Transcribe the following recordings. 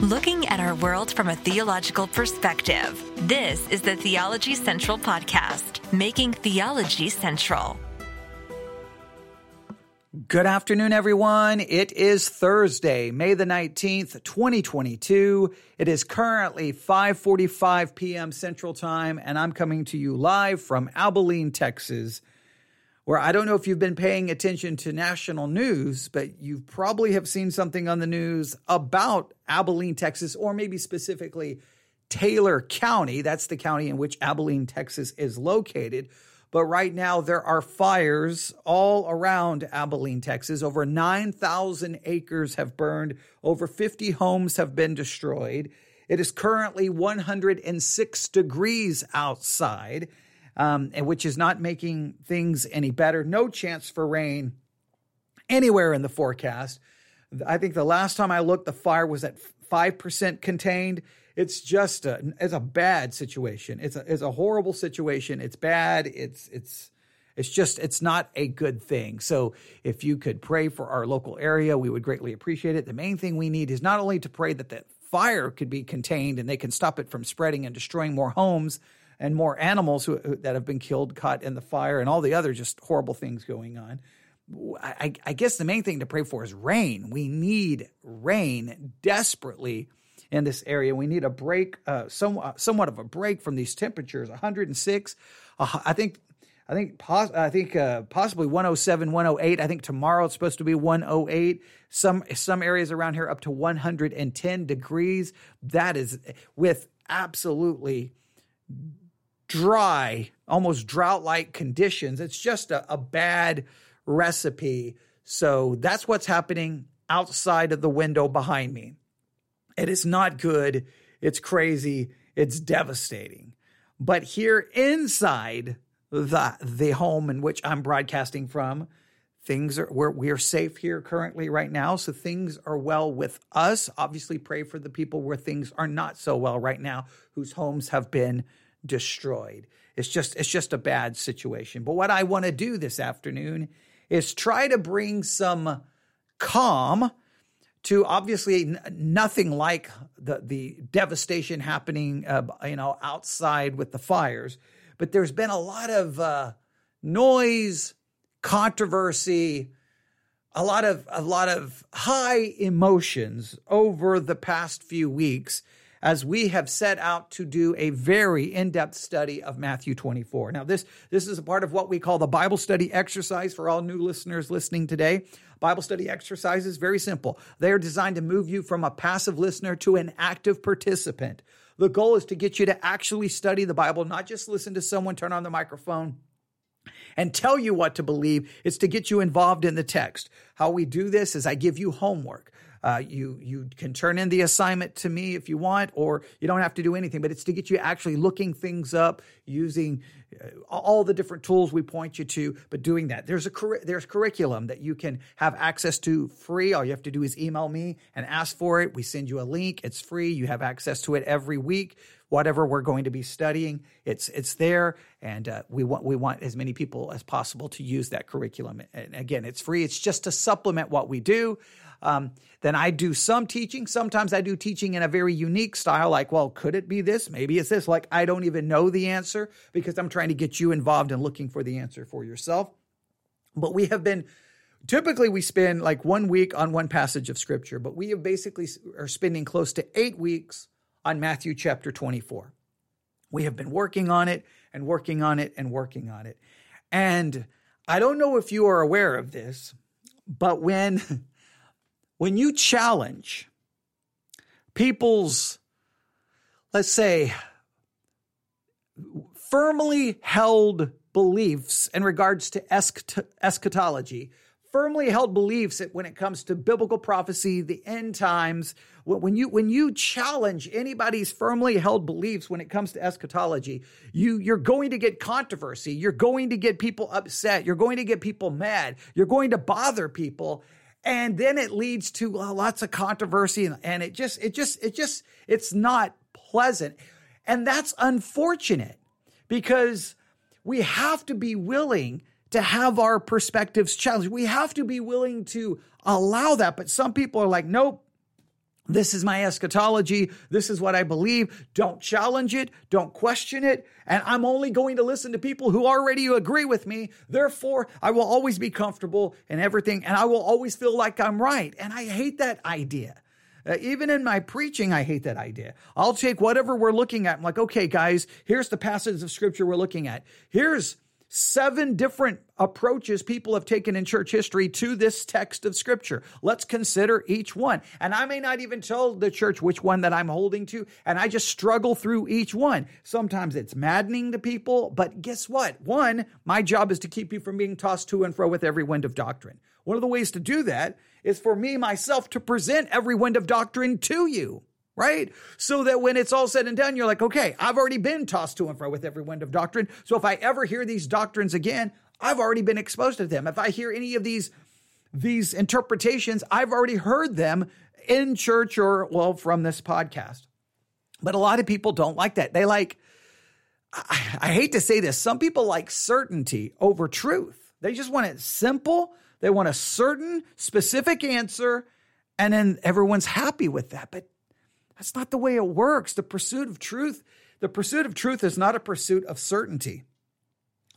Looking at our world from a theological perspective. This is the Theology Central Podcast, making theology central. Good afternoon, everyone. It is Thursday, May the 19th, 2022. It is currently 5:45 p.m. Central Time, and I'm coming to you live from Abilene, Texas where I don't know if you've been paying attention to national news, but you probably have seen something on the news about Abilene, Texas, or maybe specifically Taylor County. That's the county in which Abilene, Texas is located. But right now, there are fires all around Abilene, Texas. Over 9,000 acres have burned, over 50 homes have been destroyed. It is currently 106 degrees outside um, which is not making things any better. No chance for rain anywhere in the forecast. I think the last time I looked, the fire was at 5% contained. It's just a, it's a bad situation. It's a, it's a horrible situation. It's bad. It's, it's, it's just, it's not a good thing. So if you could pray for our local area, we would greatly appreciate it. The main thing we need is not only to pray that the fire could be contained and they can stop it from spreading and destroying more homes, and more animals who, that have been killed, caught in the fire, and all the other just horrible things going on. I, I, guess the main thing to pray for is rain. We need rain desperately in this area. We need a break, uh, some, uh, somewhat of a break from these temperatures. 106, uh, I think. I think pos- I think uh, possibly 107, 108. I think tomorrow it's supposed to be 108. Some some areas around here up to 110 degrees. That is with absolutely dry, almost drought like conditions. It's just a, a bad recipe. So that's what's happening outside of the window behind me. It is not good. It's crazy. It's devastating. But here inside the, the home in which I'm broadcasting from, things are we're, we're safe here currently right now so things are well with us obviously pray for the people where things are not so well right now whose homes have been destroyed. It's just it's just a bad situation. But what I want to do this afternoon is try to bring some calm to obviously nothing like the the devastation happening uh, you know outside with the fires, but there's been a lot of uh, noise, controversy, a lot of a lot of high emotions over the past few weeks as we have set out to do a very in-depth study of Matthew 24. Now this this is a part of what we call the Bible study exercise for all new listeners listening today. Bible study exercise is very simple. They are designed to move you from a passive listener to an active participant. The goal is to get you to actually study the Bible, not just listen to someone turn on the microphone and tell you what to believe. It's to get you involved in the text. How we do this is I give you homework. Uh, you you can turn in the assignment to me if you want, or you don't have to do anything. But it's to get you actually looking things up using uh, all the different tools we point you to. But doing that, there's a there's curriculum that you can have access to free. All you have to do is email me and ask for it. We send you a link. It's free. You have access to it every week whatever we're going to be studying. It's it's there, and uh, we want we want as many people as possible to use that curriculum. And again, it's free. It's just to supplement what we do. Um, then I do some teaching. Sometimes I do teaching in a very unique style, like, well, could it be this? Maybe it's this. Like, I don't even know the answer because I'm trying to get you involved in looking for the answer for yourself. But we have been typically we spend like one week on one passage of scripture, but we have basically are spending close to eight weeks on Matthew chapter 24. We have been working on it and working on it and working on it. And I don't know if you are aware of this, but when when you challenge people's let's say firmly held beliefs in regards to eschatology, firmly held beliefs when it comes to biblical prophecy, the end times, when you when you challenge anybody's firmly held beliefs when it comes to eschatology, you you're going to get controversy. You're going to get people upset. You're going to get people mad. You're going to bother people. And then it leads to uh, lots of controversy and, and it just it just it just it's not pleasant. And that's unfortunate because we have to be willing to have our perspectives challenged. We have to be willing to allow that. But some people are like, nope, This is my eschatology. This is what I believe. Don't challenge it. Don't question it. And I'm only going to listen to people who already agree with me. Therefore, I will always be comfortable in everything and I will always feel like I'm right. And I hate that idea. Uh, even in my preaching, I hate that idea. I'll take whatever we're looking at. I'm like, okay, guys, here's the passage of scripture we're looking at. Here's seven different approaches people have taken in church history to this text of scripture. Let's consider each one. And I may not even tell the church which one that I'm holding to, and I just struggle through each one. Sometimes it's maddening to people, but guess what? One, my job is to keep you from being tossed to and fro with every wind of doctrine. One of the ways to do that is for me myself to present every wind of doctrine to you right? So that when it's all said and done, you're like, okay, I've already been tossed to and fro with every wind of doctrine. So if I ever hear these doctrines again, I've already been exposed to them. If I hear any of these these interpretations, I've already heard them in church or well from this podcast. But a lot of people don't like that. They like I, I hate to say this, some people like certainty over truth. They just want it simple. They want a certain specific answer and then everyone's happy with that. But that's not the way it works. The pursuit of truth, the pursuit of truth is not a pursuit of certainty.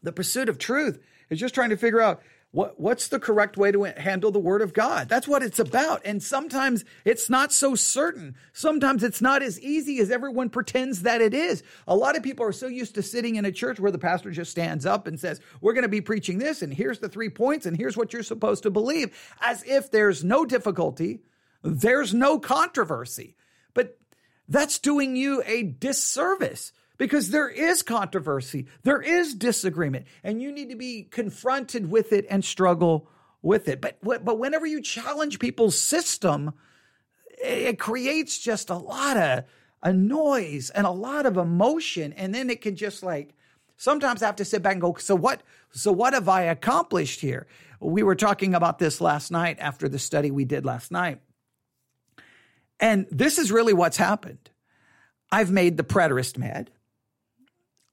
The pursuit of truth is just trying to figure out what, what's the correct way to handle the word of God. That's what it's about. And sometimes it's not so certain. Sometimes it's not as easy as everyone pretends that it is. A lot of people are so used to sitting in a church where the pastor just stands up and says, we're going to be preaching this and here's the three points and here's what you're supposed to believe as if there's no difficulty. There's no controversy. That's doing you a disservice because there is controversy, there is disagreement, and you need to be confronted with it and struggle with it. But but whenever you challenge people's system, it creates just a lot of a noise and a lot of emotion, and then it can just like sometimes I have to sit back and go, so what? So what have I accomplished here? We were talking about this last night after the study we did last night. And this is really what's happened. I've made the preterist mad.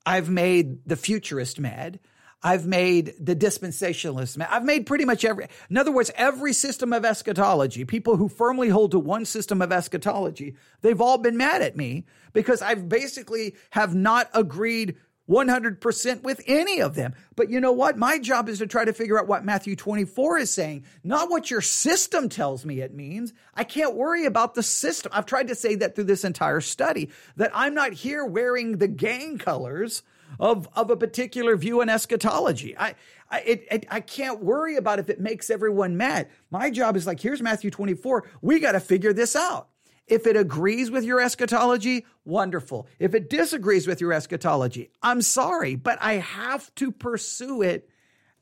I've made the futurist mad. I've made the dispensationalist mad. I've made pretty much every, in other words, every system of eschatology, people who firmly hold to one system of eschatology, they've all been mad at me because I've basically have not agreed 100% with any of them. But you know what? My job is to try to figure out what Matthew 24 is saying, not what your system tells me it means. I can't worry about the system. I've tried to say that through this entire study, that I'm not here wearing the gang colors of, of a particular view in eschatology. I, I, it, it, I can't worry about if it makes everyone mad. My job is like, here's Matthew 24. We got to figure this out. If it agrees with your eschatology, wonderful. If it disagrees with your eschatology, I'm sorry, but I have to pursue it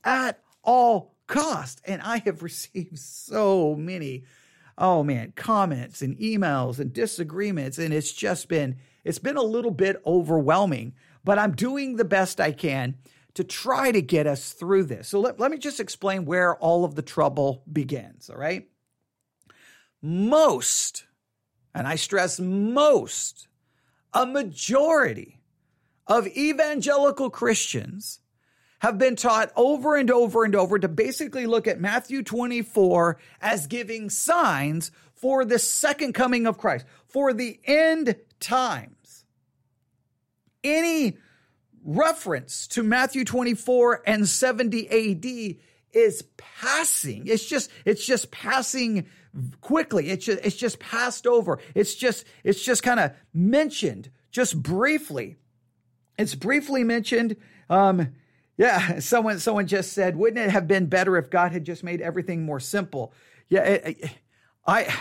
at all cost. And I have received so many, oh man, comments and emails and disagreements. And it's just been, it's been a little bit overwhelming, but I'm doing the best I can to try to get us through this. So let, let me just explain where all of the trouble begins. All right. Most and I stress most, a majority of evangelical Christians have been taught over and over and over to basically look at Matthew 24 as giving signs for the second coming of Christ, for the end times. Any reference to Matthew 24 and 70 AD is passing. It's just, it's just passing quickly. It's just, it's just passed over. It's just, it's just kind of mentioned just briefly. It's briefly mentioned. Um, yeah, someone, someone just said, wouldn't it have been better if God had just made everything more simple? Yeah, it, it, I,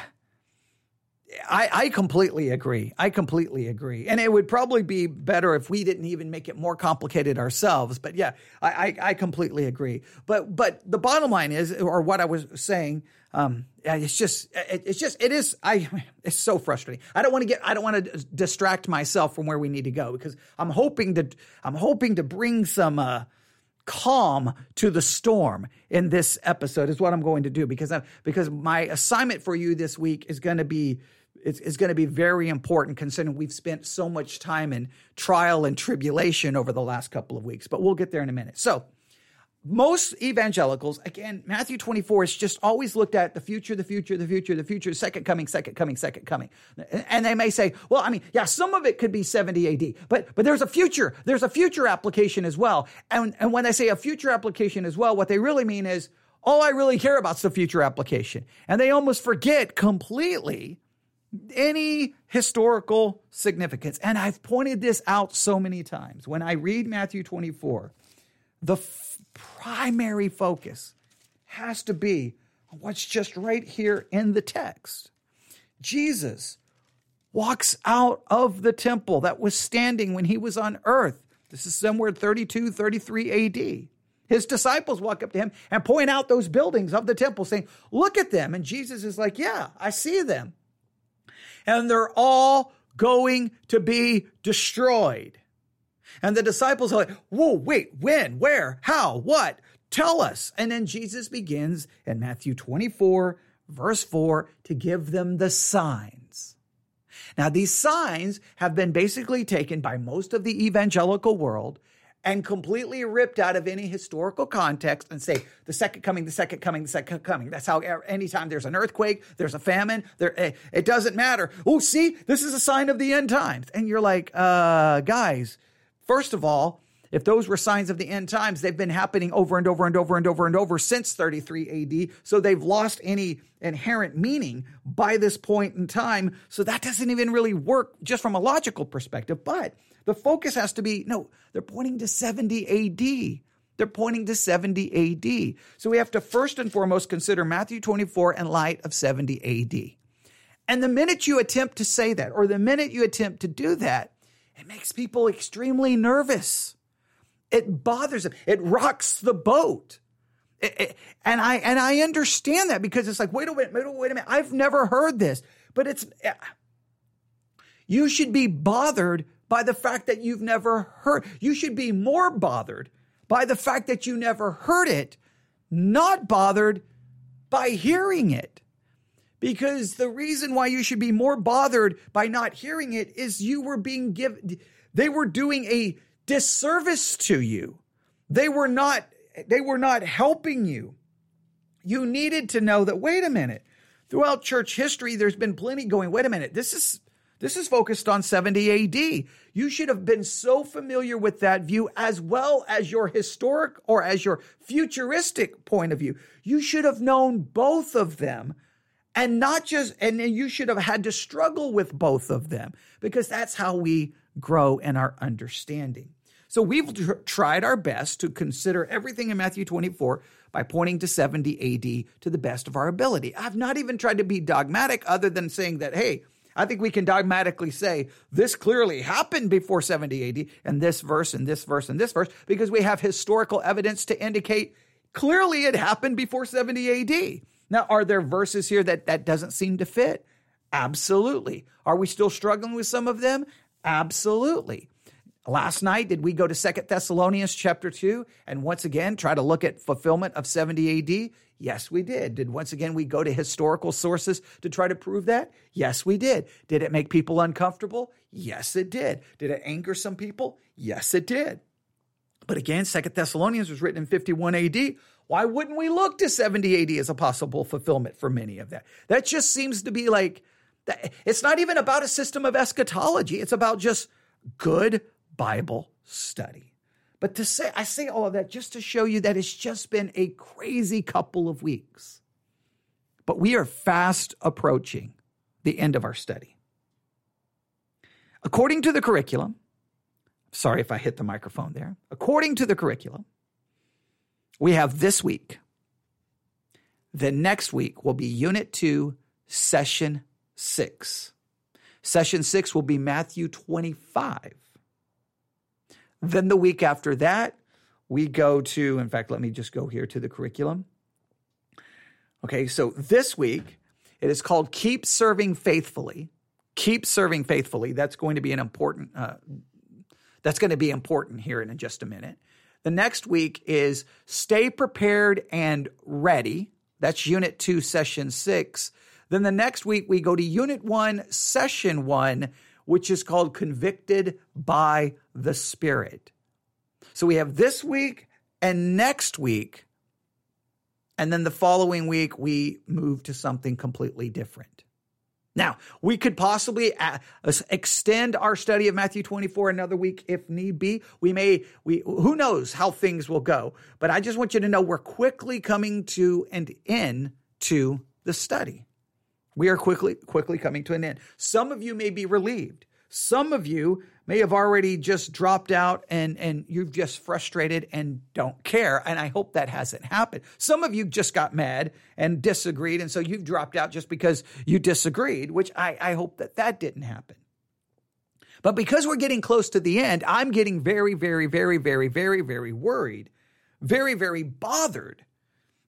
I, I completely agree. I completely agree. And it would probably be better if we didn't even make it more complicated ourselves. But yeah, I, I, I completely agree. But but the bottom line is, or what I was saying, um, it's just it, it's just it is I it's so frustrating. I don't want to get I don't want to distract myself from where we need to go because I'm hoping to I'm hoping to bring some uh, calm to the storm in this episode is what I'm going to do because I, because my assignment for you this week is going to be is, is going to be very important considering we've spent so much time in trial and tribulation over the last couple of weeks. But we'll get there in a minute. So, most evangelicals, again, Matthew 24 is just always looked at the future, the future, the future, the future, second coming, second coming, second coming. And they may say, well, I mean, yeah, some of it could be 70 AD, but, but there's a future, there's a future application as well. And, and when they say a future application as well, what they really mean is, all I really care about is the future application. And they almost forget completely any historical significance. And I've pointed this out so many times. When I read Matthew 24, the primary focus has to be on what's just right here in the text. Jesus walks out of the temple that was standing when he was on earth. This is somewhere 32, 33 AD. His disciples walk up to him and point out those buildings of the temple, saying, Look at them. And Jesus is like, Yeah, I see them. And they're all going to be destroyed. And the disciples are like, whoa, wait, when, where, how, what? Tell us. And then Jesus begins in Matthew 24, verse 4, to give them the signs. Now, these signs have been basically taken by most of the evangelical world and completely ripped out of any historical context and say the second coming, the second coming, the second coming. That's how anytime there's an earthquake, there's a famine, there eh, it doesn't matter. Oh, see, this is a sign of the end times. And you're like, uh, guys, First of all, if those were signs of the end times, they've been happening over and over and over and over and over since 33 AD. So they've lost any inherent meaning by this point in time. So that doesn't even really work just from a logical perspective. But the focus has to be no, they're pointing to 70 AD. They're pointing to 70 AD. So we have to first and foremost consider Matthew 24 in light of 70 AD. And the minute you attempt to say that, or the minute you attempt to do that, it makes people extremely nervous. It bothers them. It rocks the boat. It, it, and I and I understand that because it's like, wait a minute, wait a, wait a minute. I've never heard this, but it's eh, you should be bothered by the fact that you've never heard. You should be more bothered by the fact that you never heard it, not bothered by hearing it because the reason why you should be more bothered by not hearing it is you were being given, they were doing a disservice to you. They were not, they were not helping you. You needed to know that, wait a minute, throughout church history, there's been plenty going, wait a minute, this is, this is focused on 70 AD. You should have been so familiar with that view as well as your historic or as your futuristic point of view. You should have known both of them and not just, and you should have had to struggle with both of them because that's how we grow in our understanding. So we've tr- tried our best to consider everything in Matthew 24 by pointing to 70 AD to the best of our ability. I've not even tried to be dogmatic other than saying that, hey, I think we can dogmatically say this clearly happened before 70 AD and this verse and this verse and this verse because we have historical evidence to indicate clearly it happened before 70 AD. Now, are there verses here that that doesn't seem to fit? Absolutely. Are we still struggling with some of them? Absolutely. Last night, did we go to Second Thessalonians chapter 2 and once again try to look at fulfillment of 70 AD? Yes, we did. Did once again we go to historical sources to try to prove that? Yes, we did. Did it make people uncomfortable? Yes, it did. Did it anger some people? Yes, it did. But again, Second Thessalonians was written in 51 AD. Why wouldn't we look to 70 AD as a possible fulfillment for many of that? That just seems to be like, it's not even about a system of eschatology. It's about just good Bible study. But to say, I say all of that just to show you that it's just been a crazy couple of weeks. But we are fast approaching the end of our study. According to the curriculum, sorry if I hit the microphone there. According to the curriculum, we have this week. The next week will be Unit 2, Session 6. Session 6 will be Matthew 25. Then the week after that, we go to, in fact, let me just go here to the curriculum. Okay, so this week, it is called Keep Serving Faithfully. Keep Serving Faithfully. That's going to be an important, uh, that's going to be important here in just a minute. The next week is stay prepared and ready. That's unit two, session six. Then the next week we go to unit one, session one, which is called convicted by the Spirit. So we have this week And next week, and then the following week, we move to something completely different. Now, we could possibly uh, extend our study of Matthew 24 another week if need be. We may, we, who knows how things will go, but I just want you to know we're quickly coming to an end to the study. We are quickly, quickly coming to an end. Some of you may be relieved. Some of you may have already just dropped out and, and you've just frustrated and don't care. And I hope that hasn't happened. Some of you just got mad and disagreed. And so you've dropped out just because you disagreed, which I, I hope that that didn't happen. But because we're getting close to the end, I'm getting very, very, very, very, very, very worried, very, very bothered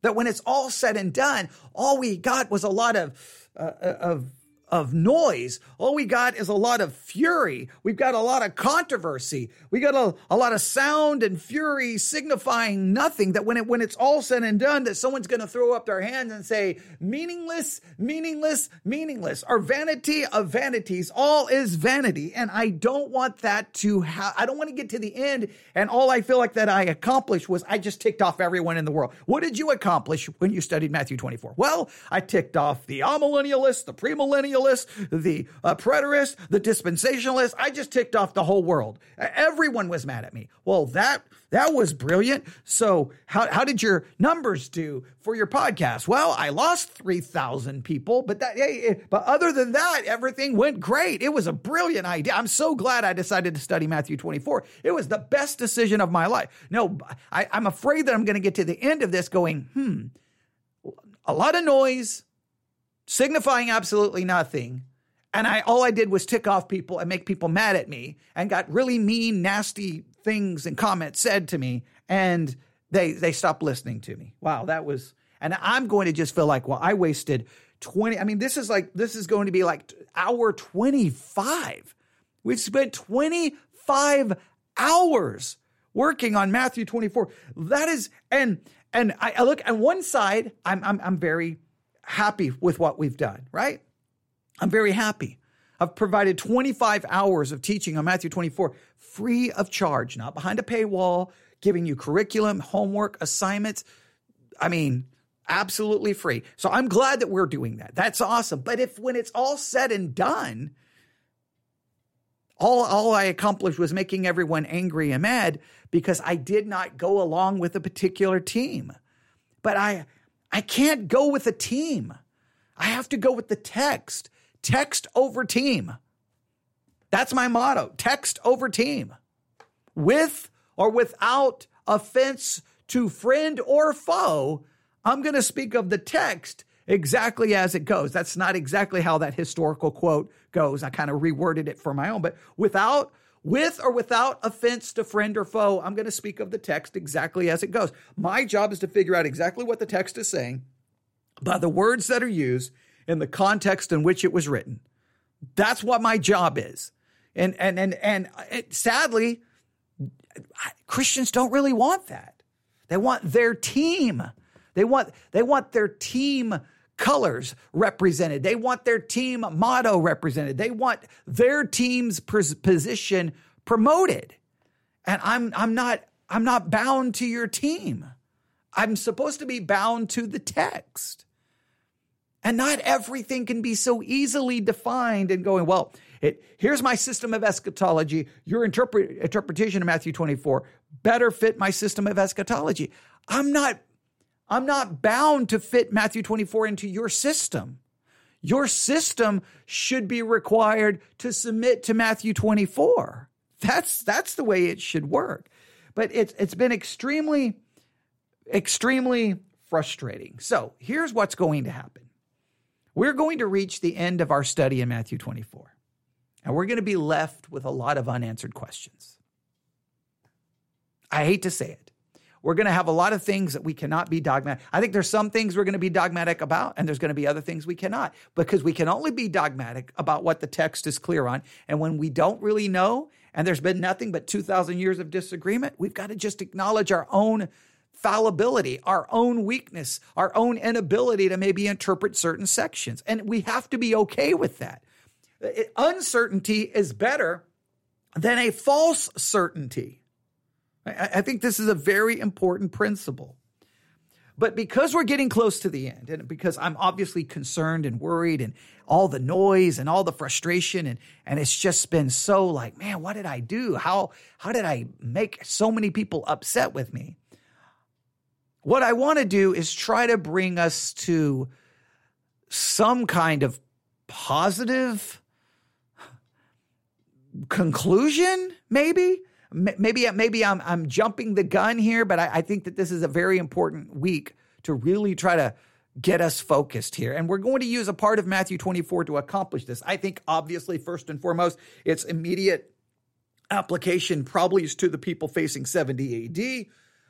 that when it's all said and done, all we got was a lot of, uh, of of noise. All we got is a lot of fury. We've got a lot of controversy. We got a, a lot of sound and fury signifying nothing that when it when it's all said and done, that someone's gonna throw up their hands and say, meaningless, meaningless, meaningless. Our vanity of vanities, all is vanity. And I don't want that to ha- I don't want to get to the end and all I feel like that I accomplished was I just ticked off everyone in the world. What did you accomplish when you studied Matthew 24? Well, I ticked off the amillennialists, the premillennialists, the uh, preterist, the dispensationalist. I just ticked off the whole world. Everyone was mad at me. Well, that that was brilliant. So, how how did your numbers do for your podcast? Well, I lost three thousand people, but that hey, but other than that, everything went great. It was a brilliant idea. I'm so glad I decided to study Matthew 24. It was the best decision of my life. No, I, I'm afraid that I'm going to get to the end of this going, hmm, a lot of noise signifying absolutely nothing. And I all I did was tick off people and make people mad at me and got really mean, nasty things and comments said to me. And they they stopped listening to me. Wow, that was and I'm going to just feel like, well, I wasted 20. I mean, this is like this is going to be like hour 25. We've spent 25 hours working on Matthew 24. That is, and and I, I look on one side, I'm I'm I'm very happy with what we've done, right? I'm very happy. I've provided 25 hours of teaching on Matthew 24 free of charge, not behind a paywall, giving you curriculum, homework, assignments. I mean, absolutely free. So I'm glad that we're doing that. That's awesome. But if when it's all said and done, all, all I accomplished was making everyone angry and mad because I did not go along with a particular team. But I I can't go with a team. I have to go with the text. Text over team. That's my motto text over team. With or without offense to friend or foe, I'm going to speak of the text exactly as it goes. That's not exactly how that historical quote goes. I kind of reworded it for my own, but without with or without offense to friend or foe, I'm going to speak of the text exactly as it goes. My job is to figure out exactly what the text is saying by the words that are used in the context in which it was written. That's what my job is. And and and and uh, it, sadly Christians don't really want that. They want their team. They want they want their team colors represented. They want their team motto represented. They want their team's position promoted. And I'm I'm not I'm not bound to your team. I'm supposed to be bound to the text. And not everything can be so easily defined and going, well, it, here's my system of eschatology. Your interpret, interpretation of Matthew 24 better fit my system of eschatology. I'm not I'm not bound to fit Matthew 24 into your system. Your system should be required to submit to Matthew 24. That's that's the way it should work. But it's it's been extremely extremely frustrating. So, here's what's going to happen. We're going to reach the end of our study in Matthew 24. And we're going to be left with a lot of unanswered questions. I hate to say it. We're going to have a lot of things that we cannot be dogmatic. I think there's some things we're going to be dogmatic about, and there's going to be other things we cannot, because we can only be dogmatic about what the text is clear on. And when we don't really know, and there's been nothing but 2,000 years of disagreement, we've got to just acknowledge our own fallibility, our own weakness, our own inability to maybe interpret certain sections. And we have to be okay with that. Uh, uncertainty is better than a false certainty. I, I think this is a very important principle. But because we're getting close to the end, and because I'm obviously concerned and worried, and all the noise and all the frustration, and and it's just been so like, man, what did I do? How how did I make so many people upset with me? What I want to do is try to bring us to some kind of positive conclusion, maybe maybe maybe I'm I'm jumping the gun here, but I, I think that this is a very important week to really try to get us focused here. And we're going to use a part of Matthew 24 to accomplish this. I think obviously first and foremost, its immediate application probably is to the people facing 70 AD.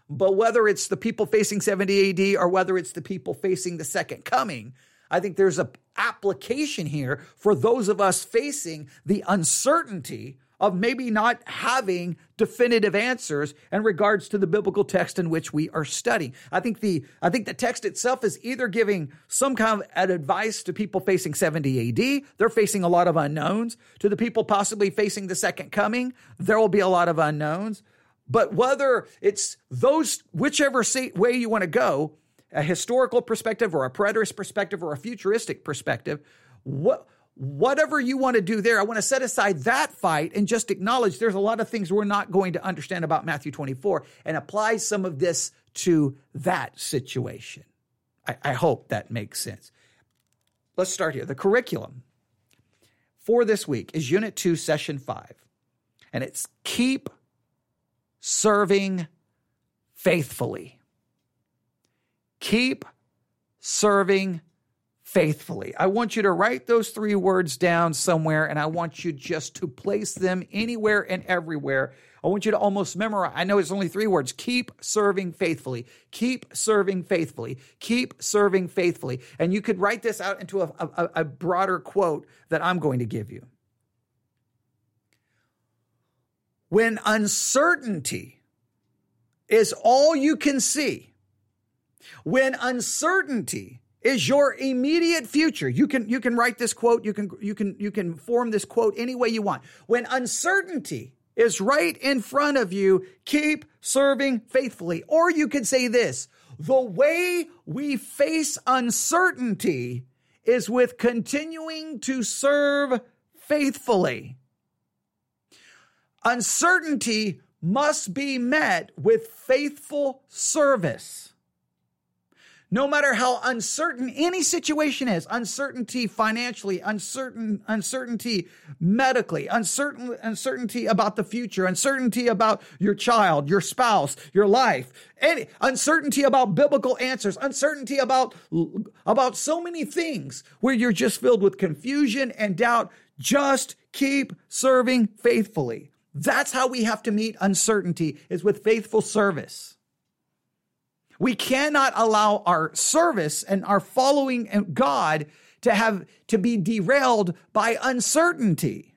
But whether it's the people facing 70 AD or whether it's the people facing the second coming, I think there's a application here for those of us facing the uncertainty of maybe not having definitive answers in regards to the biblical text in which we are studying. I think the I think the text itself is either giving some kind of advice to people facing 70 AD, they're facing a lot of unknowns, to the people possibly facing the second coming, there will be a lot of unknowns. But whether it's those whichever way you want to go, a historical perspective or a preterist perspective or a futuristic perspective, what whatever you want to do there, I want to set aside that fight and just acknowledge there's a lot of things we're not going to understand about Matthew 24 and apply some of this to that situation. I, I hope that makes sense. Let's start here. The curriculum for this week is Unit 2, Session 5, and it's keep serving faithfully. Keep serving faithfully. I want you to write those three words down somewhere and I want you just to place them anywhere and everywhere. I want you to almost memorize. I know it's only three words. Keep serving faithfully. Keep serving faithfully. Keep serving faithfully. And you could write this out into a, a, a broader quote that I'm going to give you. When uncertainty is all you can see, when uncertainty is your immediate future. You can you can write this quote, you can you can you can form this quote any way you want. When uncertainty is right in front of you, keep serving faithfully. Or you could say this, the way we face uncertainty is with continuing to serve faithfully. Uncertainty must be met with faithful service. No matter how uncertain any situation is, uncertainty financially, uncertain, uncertainty medically, uncertain, uncertainty about the future, uncertainty about your child, your spouse, your life, any uncertainty about biblical answers, uncertainty about, about so many things where you're just filled with confusion and doubt. Just keep serving faithfully. That's how we have to meet uncertainty is with faithful service. We cannot allow our service and our following God to have to be derailed by uncertainty.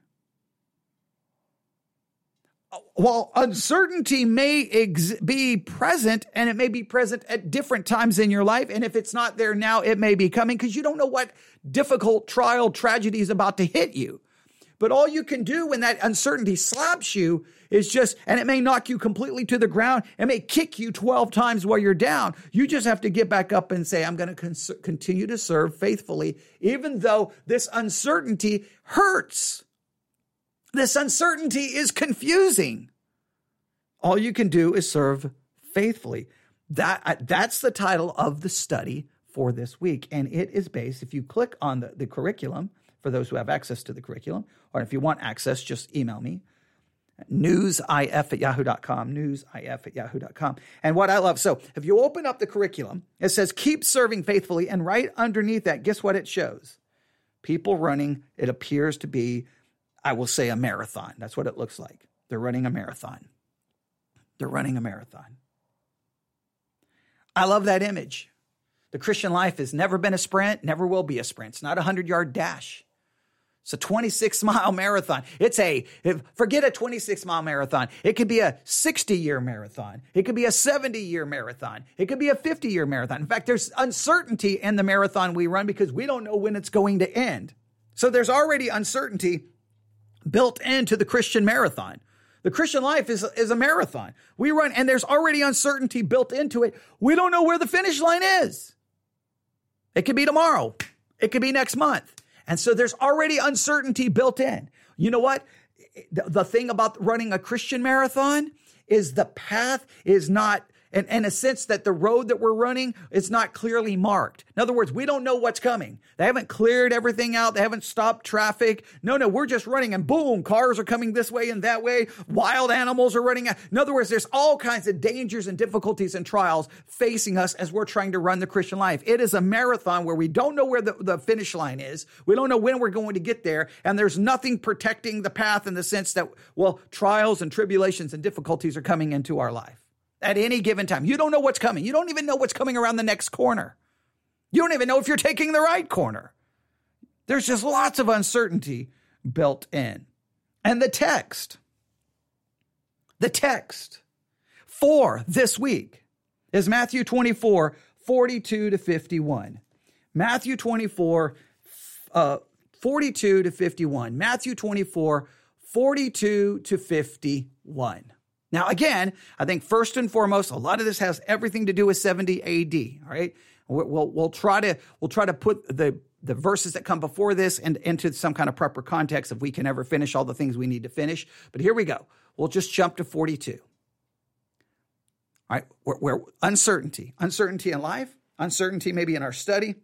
While uncertainty may ex- be present and it may be present at different times in your life, and if it's not there now, it may be coming because you don't know what difficult trial tragedy is about to hit you. But all you can do when that uncertainty slaps you is just, and it may knock you completely to the ground. It may kick you 12 times while you're down. You just have to get back up and say, I'm going to cons- continue to serve faithfully, even though this uncertainty hurts. This uncertainty is confusing. All you can do is serve faithfully. That, uh, that's the title of the study for this week. And it is based, if you click on the, the curriculum, for those who have access to the curriculum. Or if you want access, just email me newsif at yahoo.com, newsif at yahoo.com. And what I love, so if you open up the curriculum, it says keep serving faithfully. And right underneath that, guess what it shows? People running, it appears to be, I will say, a marathon. That's what it looks like. They're running a marathon. They're running a marathon. I love that image. The Christian life has never been a sprint, never will be a sprint. It's not a 100 yard dash. It's a 26 mile marathon. It's a, forget a 26 mile marathon. It could be a 60 year marathon. It could be a 70 year marathon. It could be a 50 year marathon. In fact, there's uncertainty in the marathon we run because we don't know when it's going to end. So there's already uncertainty built into the Christian marathon. The Christian life is, is a marathon. We run, and there's already uncertainty built into it. We don't know where the finish line is. It could be tomorrow, it could be next month. And so there's already uncertainty built in. You know what? The, the thing about running a Christian marathon is the path is not and, in a sense that the road that we're running is not clearly marked. In other words, we don't know what's coming. They haven't cleared everything out. They haven't stopped traffic. No, no, we're just running and boom, cars are coming this way and that way. Wild animals are running out. In other words, there's all kinds of dangers and difficulties and trials facing us as we're trying to run the Christian life. It is a marathon where we don't know where the, the finish line is. We don't know when we're going to get there. And there's nothing protecting the path in the sense that, well, trials and tribulations and difficulties are coming into our life at any given time. You don't know what's coming. You don't even know what's coming around the next corner. You don't even know if you're taking the right corner. There's just lots of uncertainty built in. And the text, the text for this week is Matthew 24, 42 to 51. Matthew 24, uh, 42 to 51. Matthew 24, 42 to 51. Now, again, I think first and foremost, a lot of this has everything to do with 70 AD. All right, we'll we'll try to we'll try to put the the verses that come before this and into some kind of proper context if we can ever finish all the things we need to finish. But here we go. We'll just jump to 42. All right, where, uncertainty, uncertainty in life, uncertainty maybe in our study,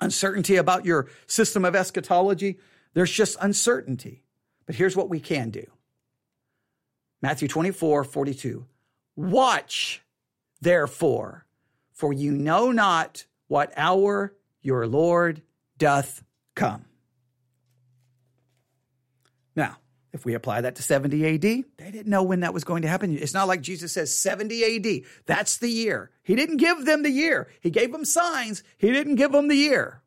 uncertainty about your system of eschatology. There's just uncertainty. But here's what we can do Matthew 24, 42. Watch, therefore, for you know not what hour your Lord doth come. Now, if we apply that to 70 AD, they didn't know when that was going to happen. It's not like Jesus says 70 AD. That's the year. He didn't give them the year. He gave them signs. He didn't give them the year.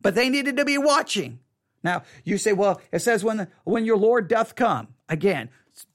But they needed to be watching. Now, you say, well, it says when, when your Lord doth come. Again,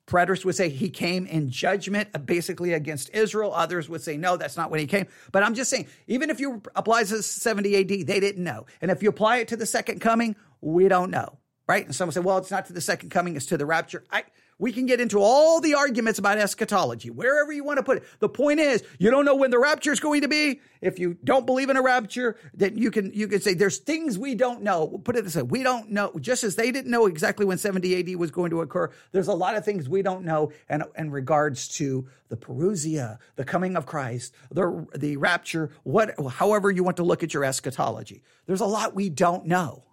Preterists would say he came in judgment uh, basically against Israel. Others would say, no, that's not when he came. But I'm just saying, even if you apply to 70 AD, they didn't know. And if you apply it to the second coming, we don't know, right? And someone say, well, it's not to the second coming, it's to the rapture. I, we can get into all the arguments about eschatology, wherever you want to put it. The point is, you don't know when the rapture is going to be. If you don't believe in a rapture, then you can you can say there's things we don't know. We'll put it this way: we don't know. Just as they didn't know exactly when 70 AD was going to occur, there's a lot of things we don't know. And in regards to the parousia, the coming of Christ, the the rapture, what, however you want to look at your eschatology, there's a lot we don't know.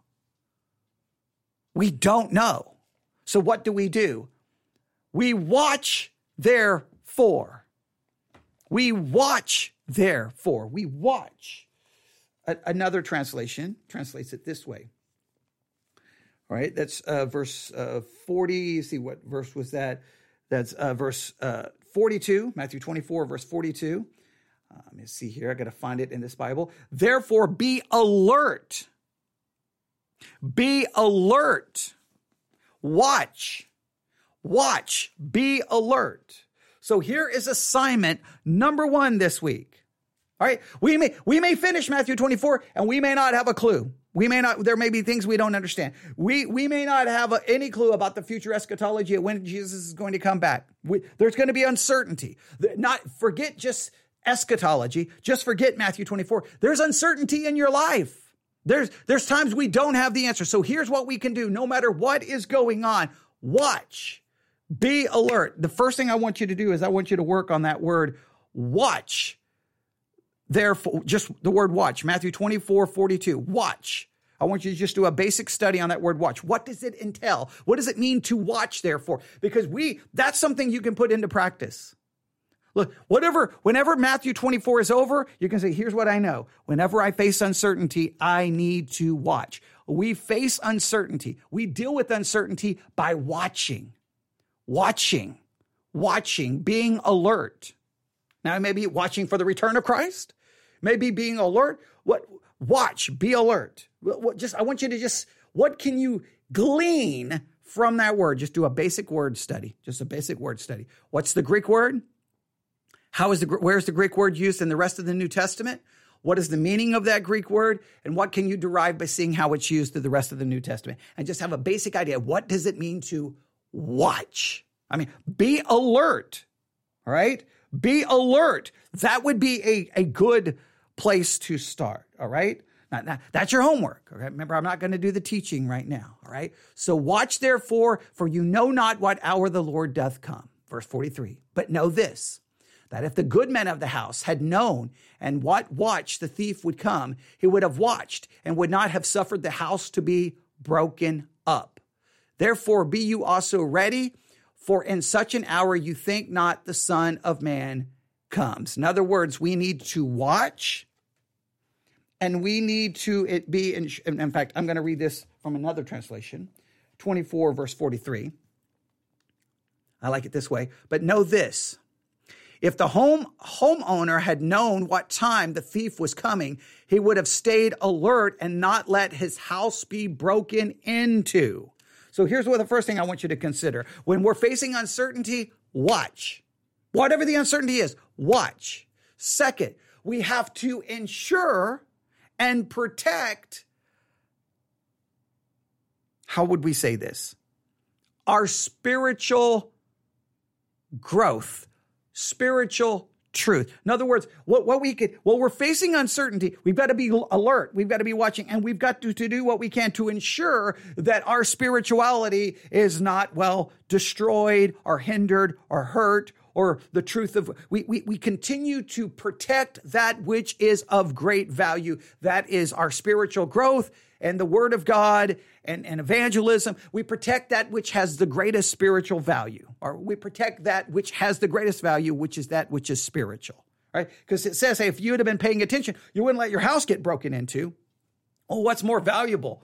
We don't know. So what do we do? We watch therefore. We watch therefore. We watch. A- another translation translates it this way. All right, that's uh, verse uh, 40. See what verse was that? That's uh, verse uh, 42, Matthew 24, verse 42. Uh, let me see here. I got to find it in this Bible. Therefore, be alert. Be alert. Watch watch, be alert. So here is assignment number one this week. All right, we may we may finish Matthew 24 and we may not have a clue. We may not. There may be things we don't understand. We we may not have a, any clue about the future eschatology of when Jesus is going to come back. We, there's going to be uncertainty. Not forget just eschatology. Just forget Matthew 24. There's uncertainty in your life. There's there's times we don't have the answer. So here's what we can do. No matter what is going on, watch be alert. The first thing I want you to do is I want you to work on that word watch. Therefore, just the word watch, Matthew 24, 42. Watch. I want you to just do a basic study on that word watch. What does it entail? What does it mean to watch, therefore? Because we, that's something you can put into practice. Look, whatever, whenever Matthew 24 is over, you can say, here's what I know. Whenever I face uncertainty, I need to watch. We face uncertainty. We deal with uncertainty by watching watching, watching, being alert. Now, maybe watching for the return of Christ, maybe being alert. What? Watch, be alert. What, just I want you to just what can you glean from that word? Just do a basic word study. Just a basic word study. What's the Greek word? How is the where's the Greek word used in the rest of the New Testament? What is the meaning of that Greek word? And what can you derive by seeing how it's used through the rest of the New Testament? And just have a basic idea. What does it mean to watch. I mean, be alert. All right? Be alert. That would be a, a good place to start. All right? Now, now, that's your homework. Okay? Remember, I'm not going to do the teaching right now. All right? So watch therefore, for you know not what hour the Lord doth come. Verse 43. But know this that if the good men of the house had known and what watch the thief would come, he would have watched and would not have suffered the house to be broken up. Therefore, be you also ready, for in such an hour you think not the Son of Man comes. In other words, we need to watch and we need to it be in, in fact i'm going to read this from another translation 24 verse 43 i like it this way but know this if the home homeowner had known what time the thief was coming, he would have stayed alert and not let his house be broken into. So here's what the first thing I want you to consider. When we're facing uncertainty, watch. Whatever the uncertainty is, watch. Second, we have to ensure and protect how would we say this? Our spiritual growth spiritual truth. In other words, what, what we could, well, we're facing uncertainty. We've got to be alert. We've got to be watching and we've got to, to do what we can to ensure that our spirituality is not, well, destroyed or hindered or hurt or the truth of, we, we, we continue to protect that which is of great value. That is our spiritual growth and the word of God and, and evangelism. We protect that which has the greatest spiritual value, or we protect that which has the greatest value, which is that which is spiritual, right? Because it says, hey, if you would have been paying attention, you wouldn't let your house get broken into. Oh, what's more valuable?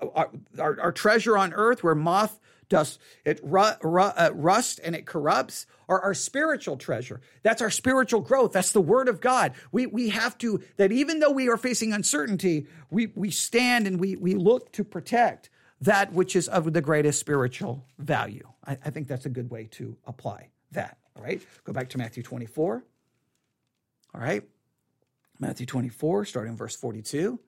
Our, our, our treasure on earth where moth does it ru- ru- uh, rust and it corrupts or our spiritual treasure. That's our spiritual growth. That's the word of god. We we have to that even though we are facing uncertainty we we stand and we we look to protect that which is of the greatest spiritual value. I, I think that's a good way to apply that. All right. Go back to matthew 24 all right. Matthew 24 starting verse 42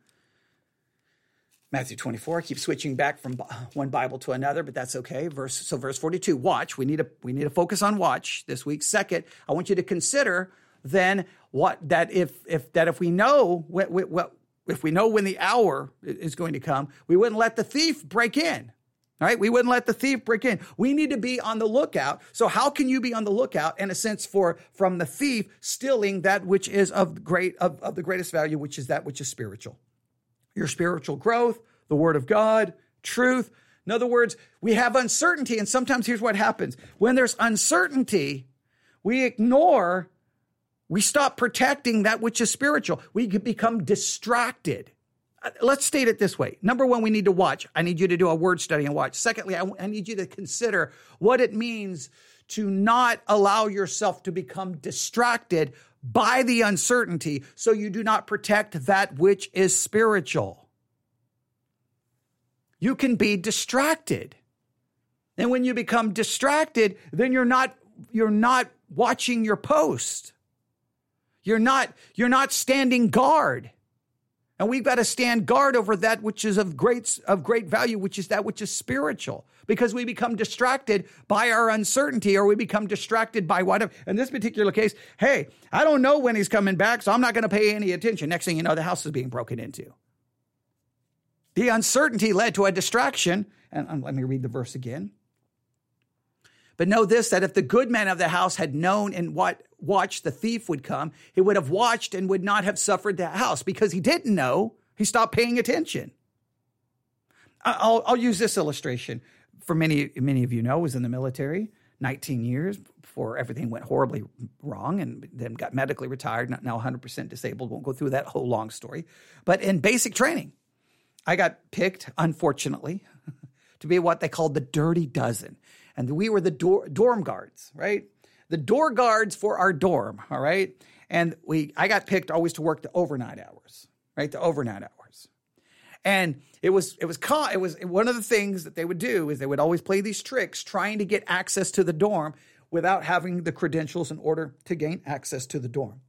Matthew 24. I keep switching back from one Bible to another, but that's okay. Verse so verse 42. Watch. We need to we need to focus on watch this week. Second, I want you to consider then what that if if that if we know what, what if we know when the hour is going to come, we wouldn't let the thief break in. Right? We wouldn't let the thief break in. We need to be on the lookout. So how can you be on the lookout in a sense for from the thief stealing that which is of great of, of the greatest value, which is that which is spiritual? Your spiritual growth, the Word of God, truth. In other words, we have uncertainty. And sometimes here's what happens when there's uncertainty, we ignore, we stop protecting that which is spiritual. We become distracted. Uh, let's state it this way. Number one, we need to watch. I need you to do a word study and watch. Secondly, I, I need you to consider what it means to not allow yourself to become distracted by the uncertainty so you do not protect that which is spiritual. You can be distracted. And when you become distracted, then you're not you're not watching your post. You're not you're not standing guard. And we've got to stand guard over that which is of great of great value, which is that which is spiritual because we become distracted by our uncertainty or we become distracted by whatever. In this particular case, hey, I don't know when he's coming back, so I'm not going to pay any attention. Next thing you know, the house is being broken into. The uncertainty led to a distraction. And um, let me read the verse again. But know this that if the good man of the house had known in what watched the thief would come, he would have watched and would not have suffered the house because he didn't know. He stopped paying attention. I'll, I'll use this illustration for many many of you know, was in the military 19 years before everything went horribly wrong and then got medically retired, now 100% disabled. Won't go through that whole long story. But in basic training, I got picked, unfortunately, to be what they called the dirty dozen. And we were the dorm guards, right? The door guards for our dorm, all right? And we I got picked always to work the overnight hours, right? The overnight hours. And it was it was caught it was one of the things that they would do is they would always play these tricks trying to get access to the dorm without having the credentials in order to gain access to the dorm.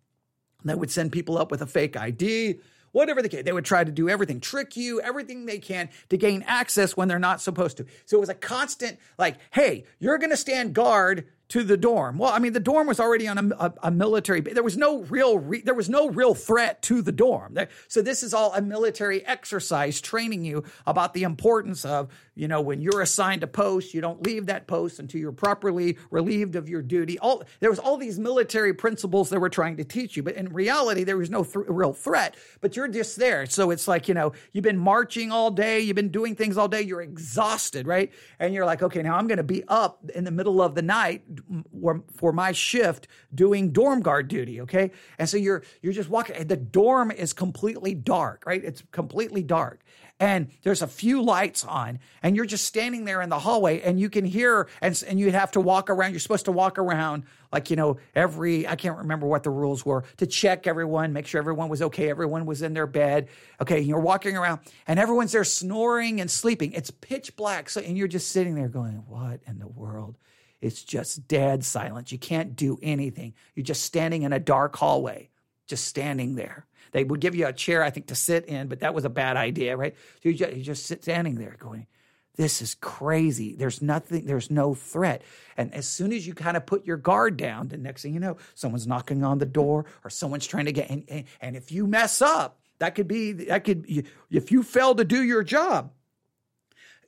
They would send people up with a fake ID whatever the case. They would try to do everything, trick you, everything they can to gain access when they're not supposed to. So it was a constant, like, hey, you're going to stand guard to the dorm. Well, I mean, the dorm was already on a, a, a military. There was no real re, there was no real threat to the dorm. So this is all a military exercise training you about the importance of you know when you're assigned a post, you don't leave that post until you're properly relieved of your duty. All there was all these military principles they were trying to teach you, but in reality, there was no th- real threat. But you're just there, so it's like you know you've been marching all day, you've been doing things all day, you're exhausted, right? And you're like, okay, now I'm going to be up in the middle of the night for my shift doing dorm guard duty. Okay. And so you're, you're just walking, the dorm is completely dark, right? It's completely dark. And there's a few lights on, and you're just standing there in the hallway, and you can hear, and, and you have to walk around. You're supposed to walk around, like, you know, every, I can't remember what the rules were, to check everyone, make sure everyone was okay, everyone was in their bed. Okay, you're walking around, and everyone's there snoring and sleeping. It's pitch black. So, and you're just sitting there going, What in the world? It's just dead silence. You can't do anything. You're just standing in a dark hallway, just standing there. They would give you a chair, I think, to sit in, but that was a bad idea, right? So you just, you just sit standing there going, this is crazy. There's nothing, there's no threat. And as soon as you kind of put your guard down, the next thing you know, someone's knocking on the door or someone's trying to get, and, and if you mess up, that could be, that could, if you fail to do your job,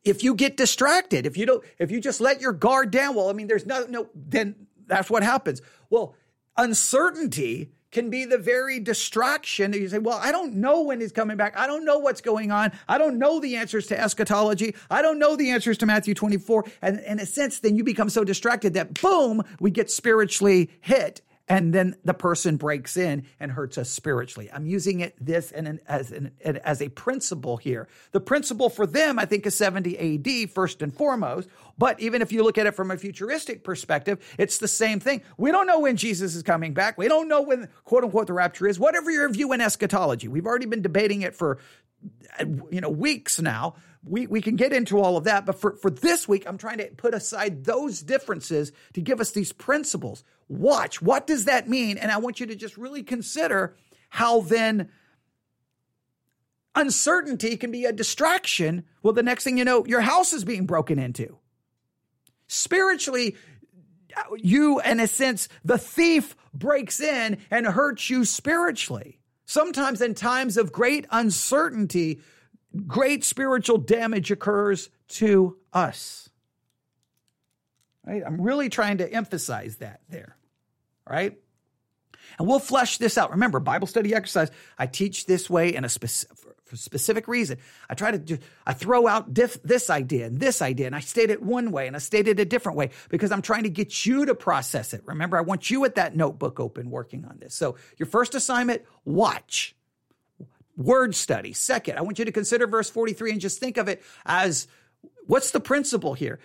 if you get distracted, if you don't, if you just let your guard down, well, I mean, there's no, no, then that's what happens. Well, uncertainty can be the very distraction that you say, well, I don't know when he's coming back. I don't know what's going on. I don't know the answers to eschatology. I don't know the answers to Matthew 24. And in a sense, then you become so distracted that boom, we get spiritually hit and then the person breaks in and hurts us spiritually. I'm using it this and an, as an, as a principle here. The principle for them, I think, is 70 AD first and foremost. But even if you look at it from a futuristic perspective, it's the same thing. We don't know when Jesus is coming back. We don't know when quote unquote the rapture is. Whatever your view in eschatology, we've already been debating it for uh, you know weeks now we, we can get into all of that but for, for this week i'm trying to put aside those differences to give us these principles watch. What does that mean? And I want you to just really consider how then uncertainty can be a distraction. Well, the next thing you know, your house is being broken into. Spiritually, you, in a sense, the thief breaks in and hurts you spiritually. Sometimes, in times of great uncertainty, great spiritual damage occurs to us. Right? I'm really trying to emphasize that there right? And we'll flesh this out. Remember, Bible study exercise, I teach this way in a specific, specific reason. I try to do, I throw out diff, this idea and this idea, and I state it one way and I state it a different way because I'm trying to get you to process it. Remember, I want you at that notebook open working on this. So, your first assignment, watch. Word study. Second, I want you to consider verse 43 and just think of it as what's the principle here?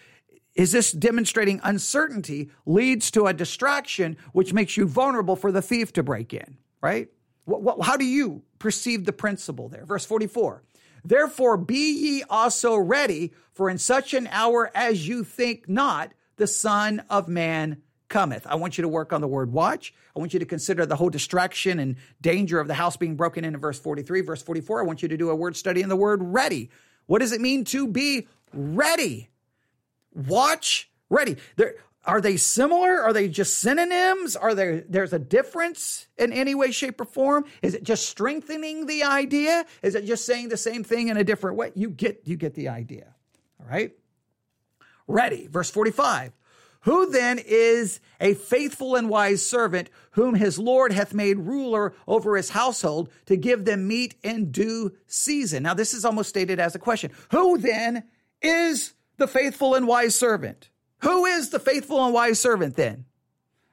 is this demonstrating uncertainty leads to a distraction, which makes you vulnerable for the thief to break in, right? What, what, how do you perceive the principle there? Verse 44. Therefore, be ye also ready, for in such an hour as you think not, the Son of Man cometh. I want you to work on the word watch. I want you to consider the whole distraction and danger of the house being broken in verse 43. Verse 44, I want you to do a word study in the word ready. What does it mean to be ready? watch, ready. There, are they similar? Are they just synonyms? Are there there's a difference in any way, shape, or form? Is it just strengthening the idea? Is it just saying the same thing in a different way? You get you get the idea. All right. Ready. Verse 45. Who then is a faithful and wise servant whom his Lord hath made ruler over his household to give them meat in due season? Now, this is almost stated as a question. Who then is the faithful and wise servant. Who is the faithful and wise servant then?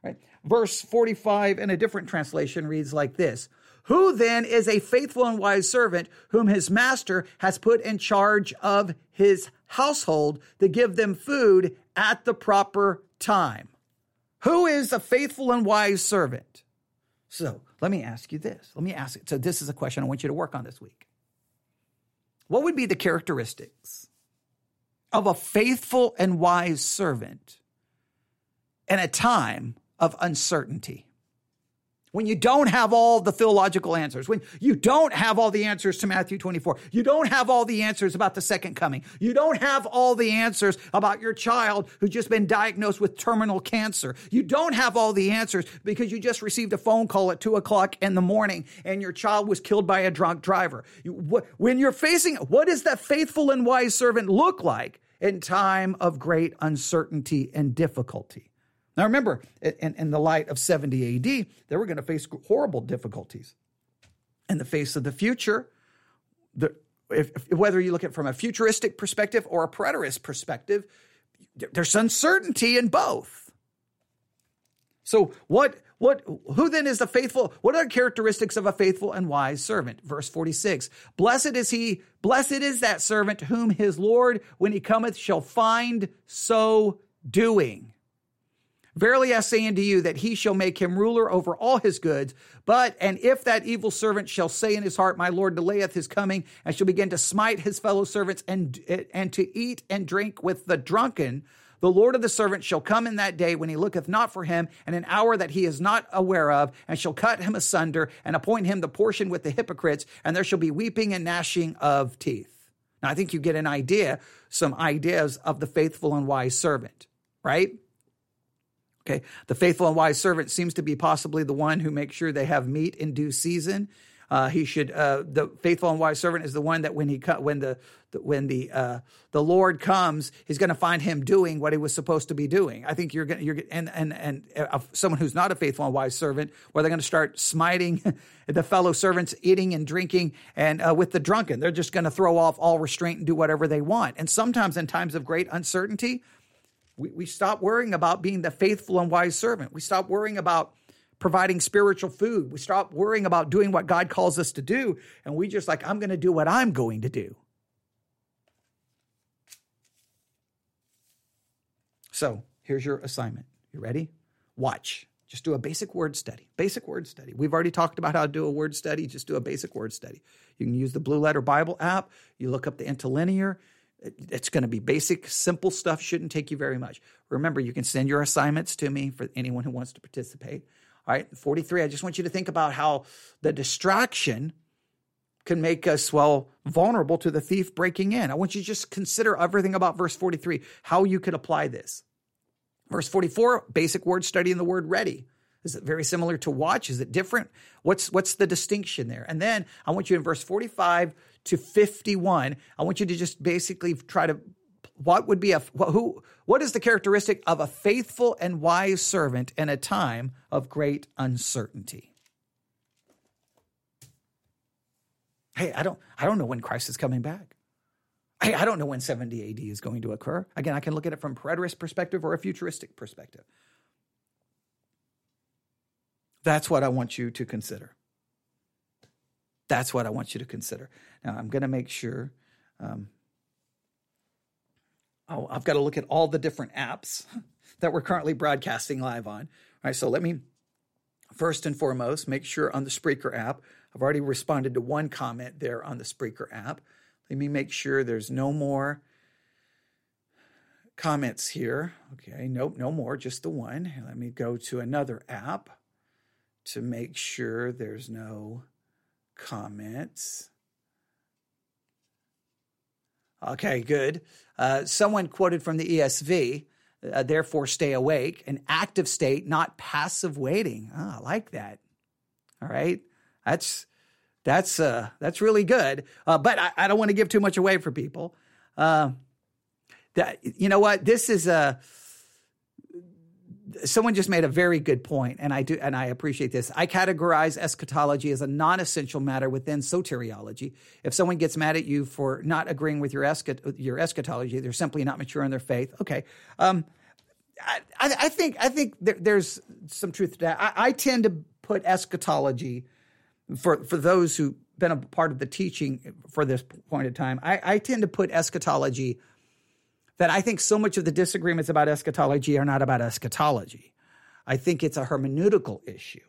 Right. Verse 45 in a different translation reads like this Who then is a faithful and wise servant whom his master has put in charge of his household to give them food at the proper time? Who is a faithful and wise servant? So let me ask you this. Let me ask it. So, this is a question I want you to work on this week. What would be the characteristics of a faithful and wise servant in a time of uncertainty. When you don't have all the theological answers, when you don't have all the answers to Matthew 24, you don't have all the answers about the second coming, you don't have all the answers about your child who's just been diagnosed with terminal cancer, you don't have all the answers because you just received a phone call at two o'clock in the morning and your child was killed by a drunk driver. When you're facing, what does that faithful and wise servant look like in time of great uncertainty and difficulty? Now remember, in, in the light of 70 AD, they were going to face horrible difficulties. In the face of the future, the, if, if, whether you look at it from a futuristic perspective or a preterist perspective, there's uncertainty in both. So what what who then is the faithful what are the characteristics of a faithful and wise servant verse 46 blessed is he blessed is that servant whom his lord when he cometh shall find so doing Verily I say unto you that he shall make him ruler over all his goods. But, and if that evil servant shall say in his heart, My Lord delayeth his coming, and shall begin to smite his fellow servants and, and to eat and drink with the drunken, the Lord of the servant shall come in that day when he looketh not for him, and an hour that he is not aware of, and shall cut him asunder, and appoint him the portion with the hypocrites, and there shall be weeping and gnashing of teeth. Now, I think you get an idea, some ideas of the faithful and wise servant, right? Okay. The faithful and wise servant seems to be possibly the one who makes sure they have meat in due season. Uh, he should. Uh, the faithful and wise servant is the one that when he when the, the when the uh, the Lord comes, he's going to find him doing what he was supposed to be doing. I think you're going to you're and and and uh, someone who's not a faithful and wise servant, where they're going to start smiting the fellow servants, eating and drinking, and uh, with the drunken, they're just going to throw off all restraint and do whatever they want. And sometimes in times of great uncertainty, we, we stop worrying about being the faithful and wise servant. We stop worrying about providing spiritual food. We stop worrying about doing what God calls us to do. And we just like, I'm going to do what I'm going to do. So here's your assignment. You ready? Watch. Just do a basic word study. Basic word study. We've already talked about how to do a word study. Just do a basic word study. You can use the Blue Letter Bible app. You look up the interlinear. It's going to be basic, simple stuff, shouldn't take you very much. Remember, you can send your assignments to me for anyone who wants to participate. All right, 43, I just want you to think about how the distraction can make us, well, vulnerable to the thief breaking in. I want you to just consider everything about verse 43, how you could apply this. Verse 44, basic word study in the word ready. Is it very similar to watch? Is it different? What's what's the distinction there? And then I want you in verse 45 to 51, I want you to just basically try to what would be a who what is the characteristic of a faithful and wise servant in a time of great uncertainty? Hey, I don't I don't know when Christ is coming back. Hey, I don't know when 70 AD is going to occur. Again, I can look at it from preterist perspective or a futuristic perspective. That's what I want you to consider. That's what I want you to consider. Now, I'm going to make sure. Um, oh, I've got to look at all the different apps that we're currently broadcasting live on. All right, so let me first and foremost make sure on the Spreaker app, I've already responded to one comment there on the Spreaker app. Let me make sure there's no more comments here. Okay, nope, no more, just the one. Let me go to another app to make sure there's no comments. Okay, good. Uh, someone quoted from the ESV, uh, therefore stay awake, an active state, not passive waiting. Oh, I like that. All right. That's that's uh, that's really good. Uh, but I, I, don't want to give too much away for people. Uh, that you know what? This is a someone just made a very good point, and I do, and I appreciate this. I categorize eschatology as a non-essential matter within soteriology. If someone gets mad at you for not agreeing with your, eschat- your eschatology, they're simply not mature in their faith. Okay, um, I, I, think I think there, there's some truth to that. I, I, tend to put eschatology for for those who've been a part of the teaching for this point of time. I, I tend to put eschatology that I think so much of the disagreements about eschatology are not about eschatology. I think it's a hermeneutical issue.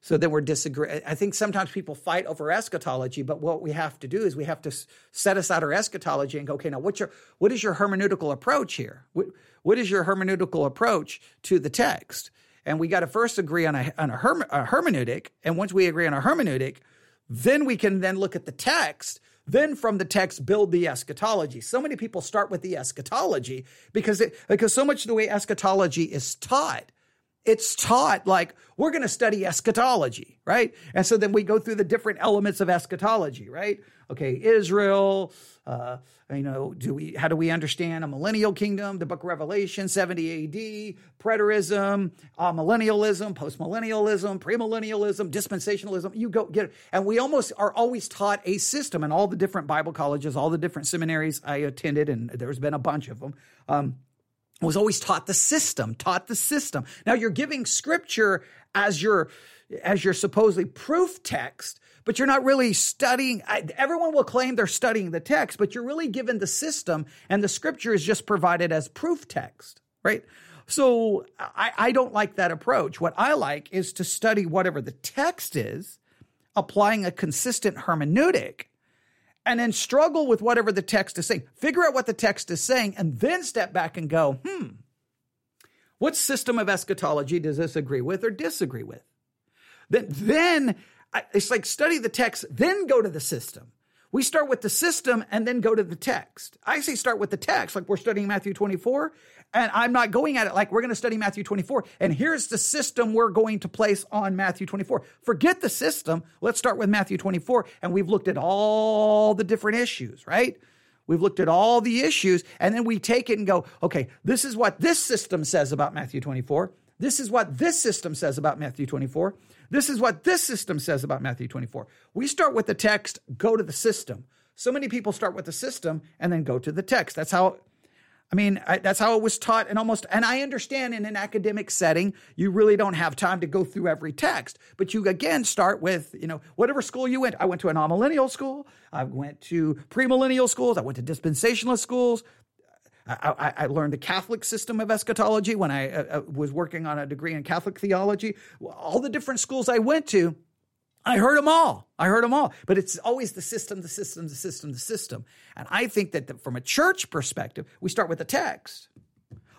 So then we're disagreeing. I think sometimes people fight over eschatology, but what we have to do is we have to set aside our eschatology and go, okay, now what's your what is your hermeneutical approach here? What, what is your hermeneutical approach to the text? and we got to first agree on a, on a, herm, a hermeneutic. And once we agree on a hermeneutic, then we can then look at the text. Then from the text, build the eschatology. So many people start with the eschatology because it, because so much of the way eschatology is taught it's taught like we're going to study eschatology, right? And so then we go through the different elements of eschatology, right? Okay, Israel, uh, you know, do we how do we understand a millennial kingdom? The book of Revelation, 70 AD, preterism, uh, millennialism, postmillennialism, premillennialism, dispensationalism. You go get it. And we almost are always taught a system in all the different Bible colleges, all the different seminaries I attended, and there's been a bunch of them. Um, was always taught the system, taught the system. Now you're giving scripture as your as your supposedly proof text, but you're not really studying. Everyone will claim they're studying the text, but you're really given the system, and the scripture is just provided as proof text, right? So I, I don't like that approach. What I like is to study whatever the text is, applying a consistent hermeneutic and then struggle with whatever the text is saying. Figure out what the text is saying and then step back and go, hmm, what system of eschatology does this agree with or disagree with? Then, then it's like study the text, then go to the system. We start with the system and then go to the text. I say start with the text, like we're studying Matthew 24, and I'm not going at it like we're going to study Matthew 24, and here's the system we're going to place on Matthew 24. Forget the system. Let's start with Matthew 24, and we've looked at all the different issues, right? We've looked at all the issues, and then we take it and go, okay, this is what this system says about Matthew 24. This is what this system says about Matthew 24. This is what this system says about Matthew 24. We start with the text, go to the system. So many people start with the system and then go to the text. That's how I mean, I, that's how it was taught and almost, and I understand in an academic setting, you really don't have time to go through every text, but you again start with, you know, whatever school you went. I went to an amillennial school. I went to premillennial schools. I went to dispensationalist schools. I, I, learned the Catholic system of eschatology when I uh, uh, was working on a degree in Catholic theology. All the different schools I went to, I heard them all. I heard them all. But it's always the system, the system, the system, the system. And I think that the, from a church perspective, we start with the text.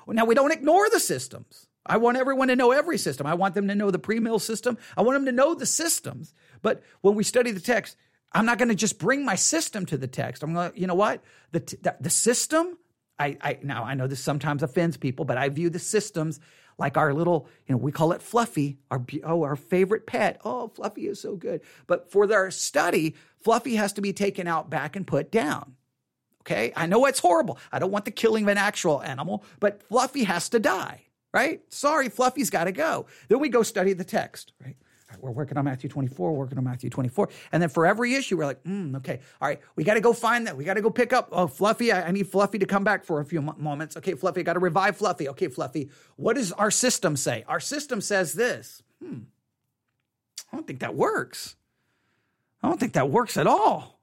Now, we don't ignore the systems. I want everyone to know every system. I want them to know the pre-mill system. I want them to know the systems. But when we study the text, I'm not going to just bring my system to the text. I'm going to, you know what? The, the, the system I, I now I know this sometimes offends people, but I view the systems like our little, you know, we call it Fluffy, our oh our favorite pet. Oh, Fluffy is so good. But for their study, Fluffy has to be taken out back and put down. Okay, I know it's horrible. I don't want the killing of an actual animal, but Fluffy has to die. Right? Sorry, Fluffy's got to go. Then we go study the text. Right? We're working on Matthew 24, working on Matthew 24. And then for every issue, we're like, mm, okay, all right, we got to go find that. We got to go pick up, oh, Fluffy, I, I, need Fluffy to come back for a few moments. Okay, Fluffy, I got to revive Fluffy. Okay, Fluffy, what does our system say? Our system says this. Hmm, I don't think that works. I don't think that works at all.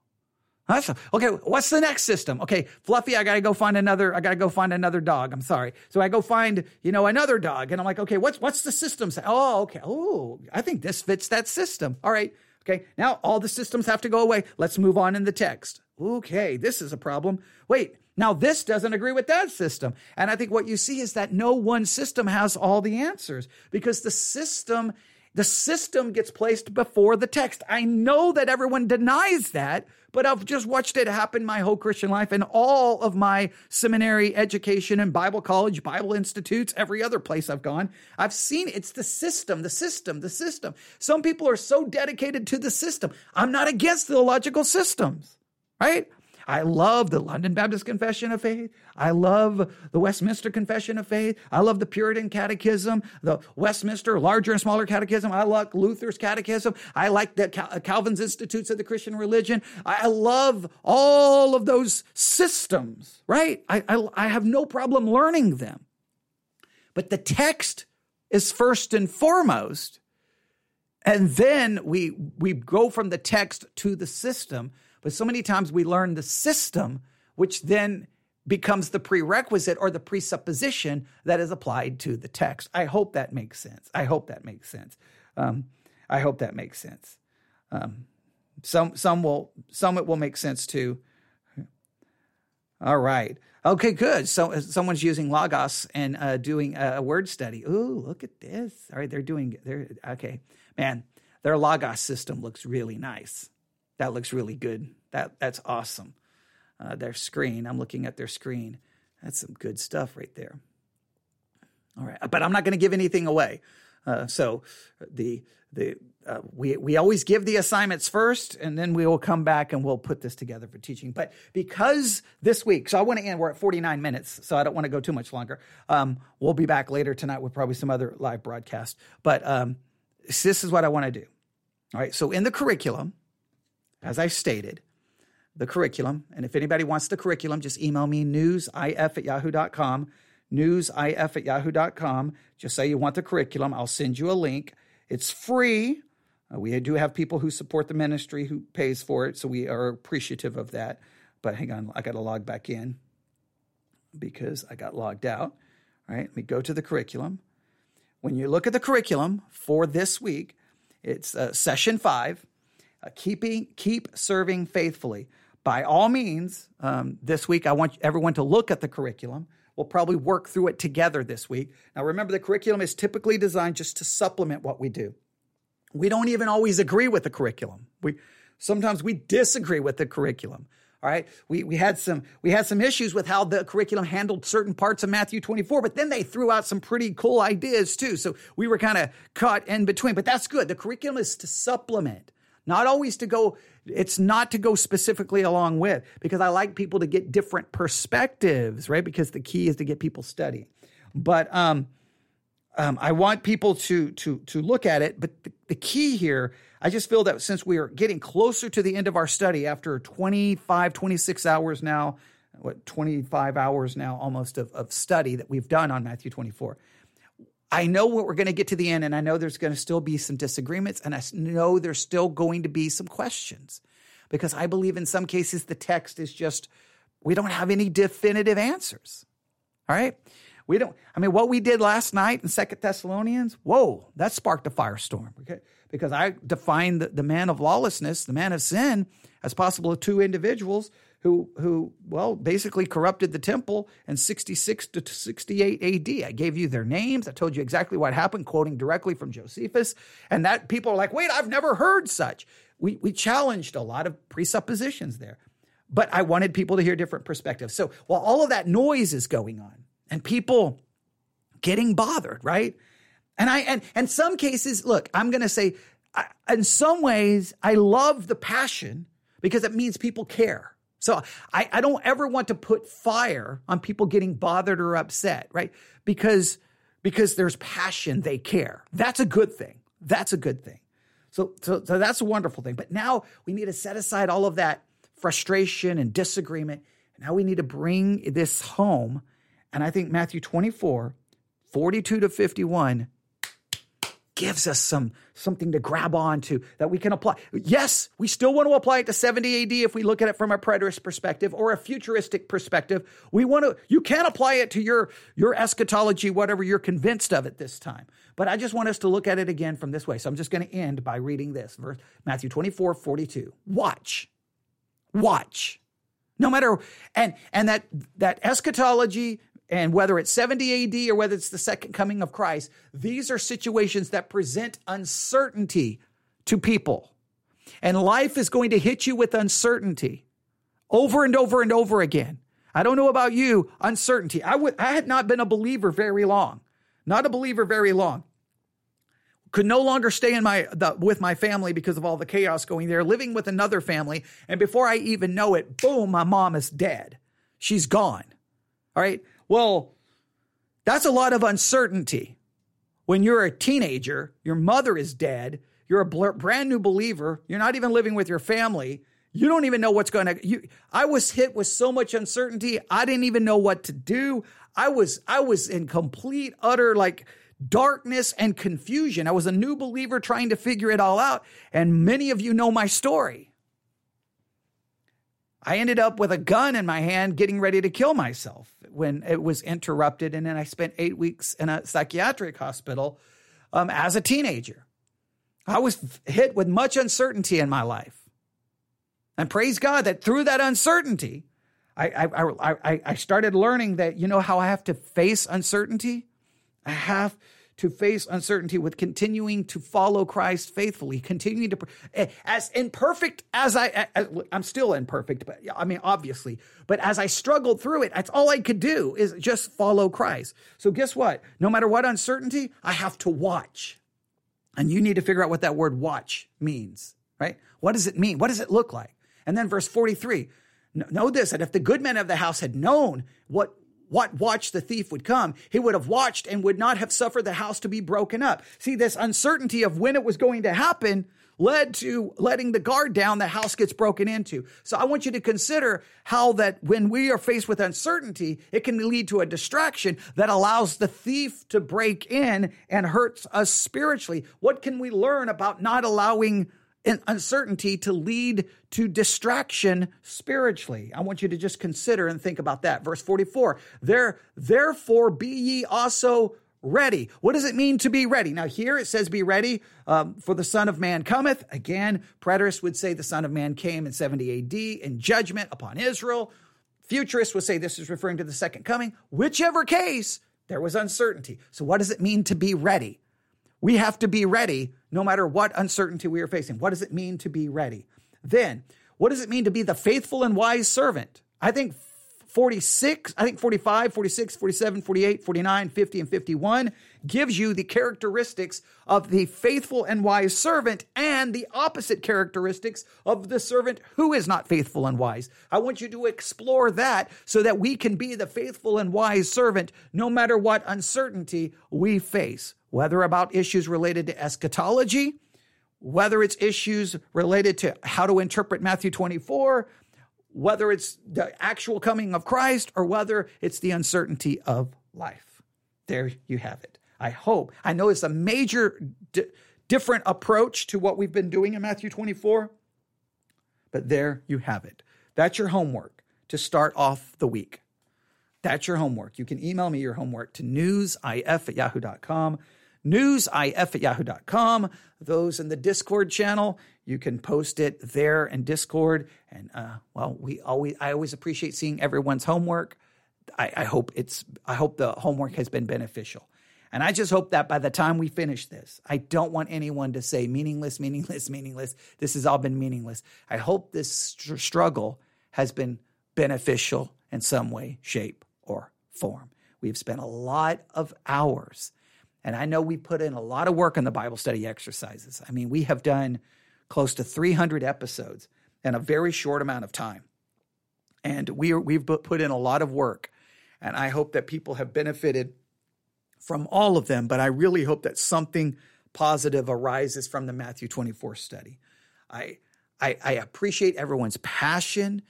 That's okay. What's the next system? Okay, Fluffy, I gotta go find another. I gotta go find another dog. I'm sorry. So I go find you know another dog, and I'm like, okay, what's what's the system? Oh, okay. Oh, I think this fits that system. All right. Okay. Now all the systems have to go away. Let's move on in the text. Okay, this is a problem. Wait. Now this doesn't agree with that system. And I think what you see is that no one system has all the answers because the system the system gets placed before the text. I know that everyone denies that, but I've just watched it happen my whole Christian life and all of my seminary education and Bible college, Bible institutes, every other place I've gone. I've seen it's the system, the system, the system. Some people are so dedicated to the system. I'm not against theological systems, right? I love the London Baptist Confession of Faith. I love the Westminster Confession of Faith. I love the Puritan Catechism, the Westminster larger and smaller catechism. I like Luther's catechism. I like the uh, Calvin's Institutes of the Christian Religion. I love all of those systems, right? I, I, I have no problem learning them. But the text is first and foremost. And then we, we go from the text to the system but so many times we learn the system, which then becomes the prerequisite or the presupposition that is applied to the text. I hope that makes sense. I hope that makes sense. Um, I hope that makes sense. Um, some some will some it will make sense too. All right. Okay, good. So uh, someone's using Logos and uh, doing a word study. Ooh, look at this. All right, they're doing. They're okay, man. Their Logos system looks really nice. That looks really good. That that's awesome. Uh, their screen. I'm looking at their screen. That's some good stuff right there. All right, but I'm not going to give anything away. Uh, so the the uh, we we always give the assignments first, and then we will come back and we'll put this together for teaching. But because this week, so I want to end. We're at 49 minutes, so I don't want to go too much longer. Um, we'll be back later tonight with probably some other live broadcast. But um, this is what I want to do. All right. So in the curriculum, as I stated, the curriculum, and if anybody wants the curriculum, just email me newsif at yahoo.com newsif at yahoo.com. Just say you want the curriculum. I'll send you a link. It's free. Uh, we do have people who support the ministry who pays for it, so we are appreciative of that. But hang on, I got to log back in because I got logged out. All right, let me go to the curriculum. When you look at the curriculum for this week, it's uh, session five, uh, keeping keep serving faithfully. By all means, um, this week I want everyone to look at the curriculum. We'll probably work through it together this week. Now, remember, the curriculum is typically designed just to supplement what we do. We don't even always agree with the curriculum. We sometimes we disagree with the curriculum. All right. We, we had some we had some issues with how the curriculum handled certain parts of Matthew 24, but then they threw out some pretty cool ideas too. So we were kind of caught in between. But that's good. The curriculum is to supplement, not always to go it's not to go specifically along with because I like people to get different perspectives, right? Because the key is to get people studying. But um, um, I want people to to to look at it. But the, the key here, I just feel that since we are getting closer to the end of our study after 25, 26 hours now, what 25 hours now almost of, of study that we've done on Matthew 24 I know what we're going to get to the end, and I know there's going to still be some disagreements, and I know there's still going to be some questions because I believe in some cases the text is just, we don't have any definitive answers. All right. We don't, I mean, what we did last night in Second Thessalonians, whoa, that sparked a firestorm. Okay? Because I defined the, the man of lawlessness, the man of sin, as possible two individuals who who well basically corrupted the temple in 66 to 68 AD. I gave you their names. I told you exactly what happened, quoting directly from Josephus. And that people are like, wait, I've never heard such. We we challenged a lot of presuppositions there. But I wanted people to hear different perspectives. So while all of that noise is going on and people getting bothered, right? And I and and some cases, look, I'm going to say I, in some ways I love the passion because it means people care. So I, I don't ever want to put fire on people getting bothered or upset, right? Because because there's passion, they care. That's a good thing. That's a good thing. So, so, so that's a wonderful thing. But now we need to set aside all of that frustration and disagreement. Now we need to bring this home. And I think Matthew 24, 42 to 51 gives us some something to grab onto that we can apply. Yes, we still want to apply it to 70 AD if we look at it from a preterist perspective or a futuristic perspective. We want to you can apply it to your your eschatology whatever you're convinced of at this time. But I just want us to look at it again from this way. So I'm just going to end by reading this verse Matthew 24 42. Watch. Watch. No matter and and that that eschatology and whether it's 70 AD or whether it's the second coming of Christ, these are situations that present uncertainty to people. And life is going to hit you with uncertainty over and over and over again. I don't know about you, uncertainty. I had not been a believer very long. Not a believer very long. Could no longer stay in my the, with my family because of all the chaos going there, living with another family, and before I even know it, boom, my mom is dead. She's gone. All right? Well, that's a lot of uncertainty. When you're a teenager, your mother is dead, you're a brand new believer, you're not even living with your family, you don't even know what's going to you I was hit with so much uncertainty, I didn't even know what to do. I was I was in complete utter like darkness and confusion. I was a new believer trying to figure it all out, and many of you know my story. I ended up with a gun in my hand getting ready to kill myself when it was interrupted. And then I spent eight weeks in a psychiatric hospital um, as a teenager. I was hit with much uncertainty in my life. And praise God that through that uncertainty, I, I, I, I started learning that, you know, how I have to face uncertainty? I have to face uncertainty with continuing to follow Christ faithfully, continuing to, eh, as imperfect as I, I'm still imperfect, but I mean, obviously, but as I struggled through it, that's all I could do is just follow Christ. So guess what? No matter what uncertainty, I have to watch. And you need to figure out what that word watch means, right? What does it mean? What does it look like? And then verse 43 know this that if the good men of the house had known what what watch the thief would come, he would have watched and would not have suffered the house to be broken up. See, this uncertainty of when it was going to happen led to letting the guard down, the house gets broken into. So I want you to consider how that when we are faced with uncertainty, it can lead to a distraction that allows the thief to break in and hurts us spiritually. What can we learn about not allowing uncertainty to lead to distraction spiritually. I want you to just consider and think about that. Verse 44 there, therefore be ye also ready. What does it mean to be ready? Now, here it says, Be ready, um, for the Son of Man cometh. Again, preterists would say the Son of Man came in 70 AD in judgment upon Israel. Futurists would say this is referring to the second coming. Whichever case, there was uncertainty. So, what does it mean to be ready? We have to be ready no matter what uncertainty we are facing. What does it mean to be ready? Then, what does it mean to be the faithful and wise servant? I think 46, I think 45, 46, 47, 48, 49, 50, and 51 gives you the characteristics of the faithful and wise servant and the opposite characteristics of the servant who is not faithful and wise. I want you to explore that so that we can be the faithful and wise servant no matter what uncertainty we face whether about issues related to eschatology, whether it's issues related to how to interpret Matthew 24, whether it's the actual coming of Christ, or whether it's the uncertainty of life. There you have it. I hope. I know it's a major d- different approach to what we've been doing in Matthew 24, but there you have it. That's your homework to start off the week. That's your homework. You can email me your homework to newsif at yahoo.com newsif at yahoo.com. Those in the Discord channel, you can post it there in Discord. And uh, well, we always I always appreciate seeing everyone's homework. I, I hope it's I hope the homework has been beneficial. And I just hope that by the time we finish this, I don't want anyone to say meaningless, meaningless, meaningless. This has all been meaningless. I hope this str- struggle has been beneficial in some way, shape, or form. We've spent a lot of hours and I know we put in a lot of work on the Bible study exercises. I mean, we have done close to 300 episodes in a very short amount of time. And we are, we've put in a lot of work. And I hope that people have benefited from all of them. But I really hope that something positive arises from the Matthew 24 study. I, I, I appreciate everyone's passion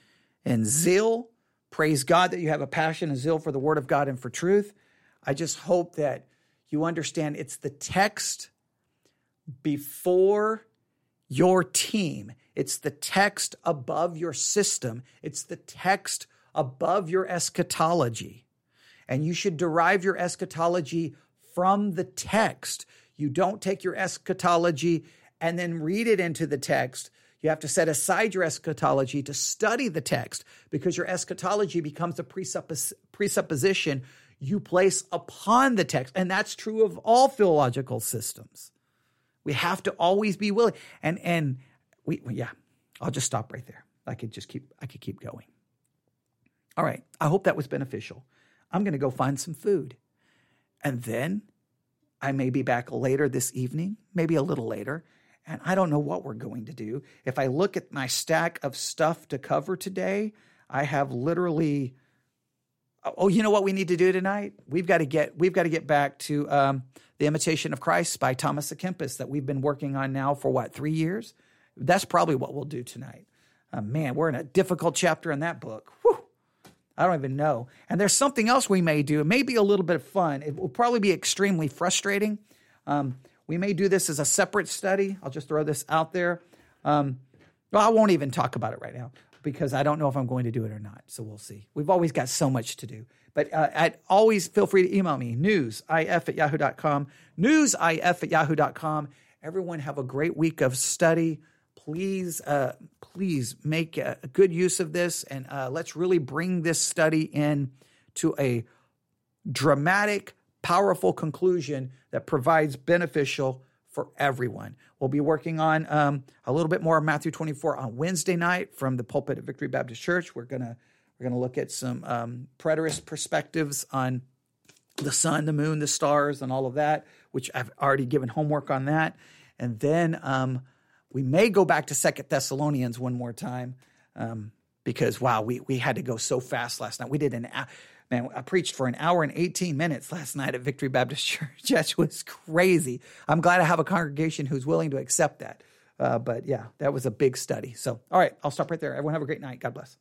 and zeal. Praise God that you have a passion and zeal for the Word of God and for truth. I just hope that you understand it's the text before your team. It's the text above your system. It's the text above your eschatology. And you should derive your eschatology from the text. You don't take your eschatology and then read it into the text. You have to set aside your eschatology to study the text because your eschatology becomes a presuppos- presupposition you place upon the text. And that's true of all philological systems. We have to always be willing. And and we yeah, I'll just stop right there. I could just keep I could keep going. All right. I hope that was beneficial. I'm going to go find some food. And then I may be back later this evening, maybe a little later, and I don't know what we're going to do. If I look at my stack of stuff to cover today, I have literally oh, you know what we need to do tonight? We've got to get we've got to get back to um, the Imitation of Christ by Thomas à Kempis that we've been working on now for what three years. That's probably what we'll do tonight. Uh, man, we're in a difficult chapter in that book. Whew. I don't even know. And there's something else we may do. It may be a little bit of fun. It will probably be extremely frustrating. Um, we may do this as a separate study. I'll just throw this out there. Um, well, I won't even talk about it right now because I don't know if I'm going to do it or not. So we'll see. We've always got so much to do. But uh, I'd always feel free to email me, newsif at yahoo.com, newsif at yahoo.com. Everyone have a great week of study. please, uh, please make a, a good use of this, and uh, let's really bring this study in to a dramatic, powerful conclusion that provides beneficial for everyone. We'll be working on um, a little bit more of Matthew 24 on Wednesday night from the pulpit at Victory Baptist Church. We're gonna we're gonna look at some um, preterist perspectives on the sun, the moon, the stars, and all of that, which I've already given homework on that. And then um, we may go back to Second Thessalonians one more time um, because wow, we we had to go so fast last night. We did an man. I preached for an hour and eighteen minutes last night at Victory Baptist Church. That was crazy. I'm glad I have a congregation who's willing to accept that. Uh, but yeah, that was a big study. So all right, I'll stop right there. Everyone have a great night. God bless.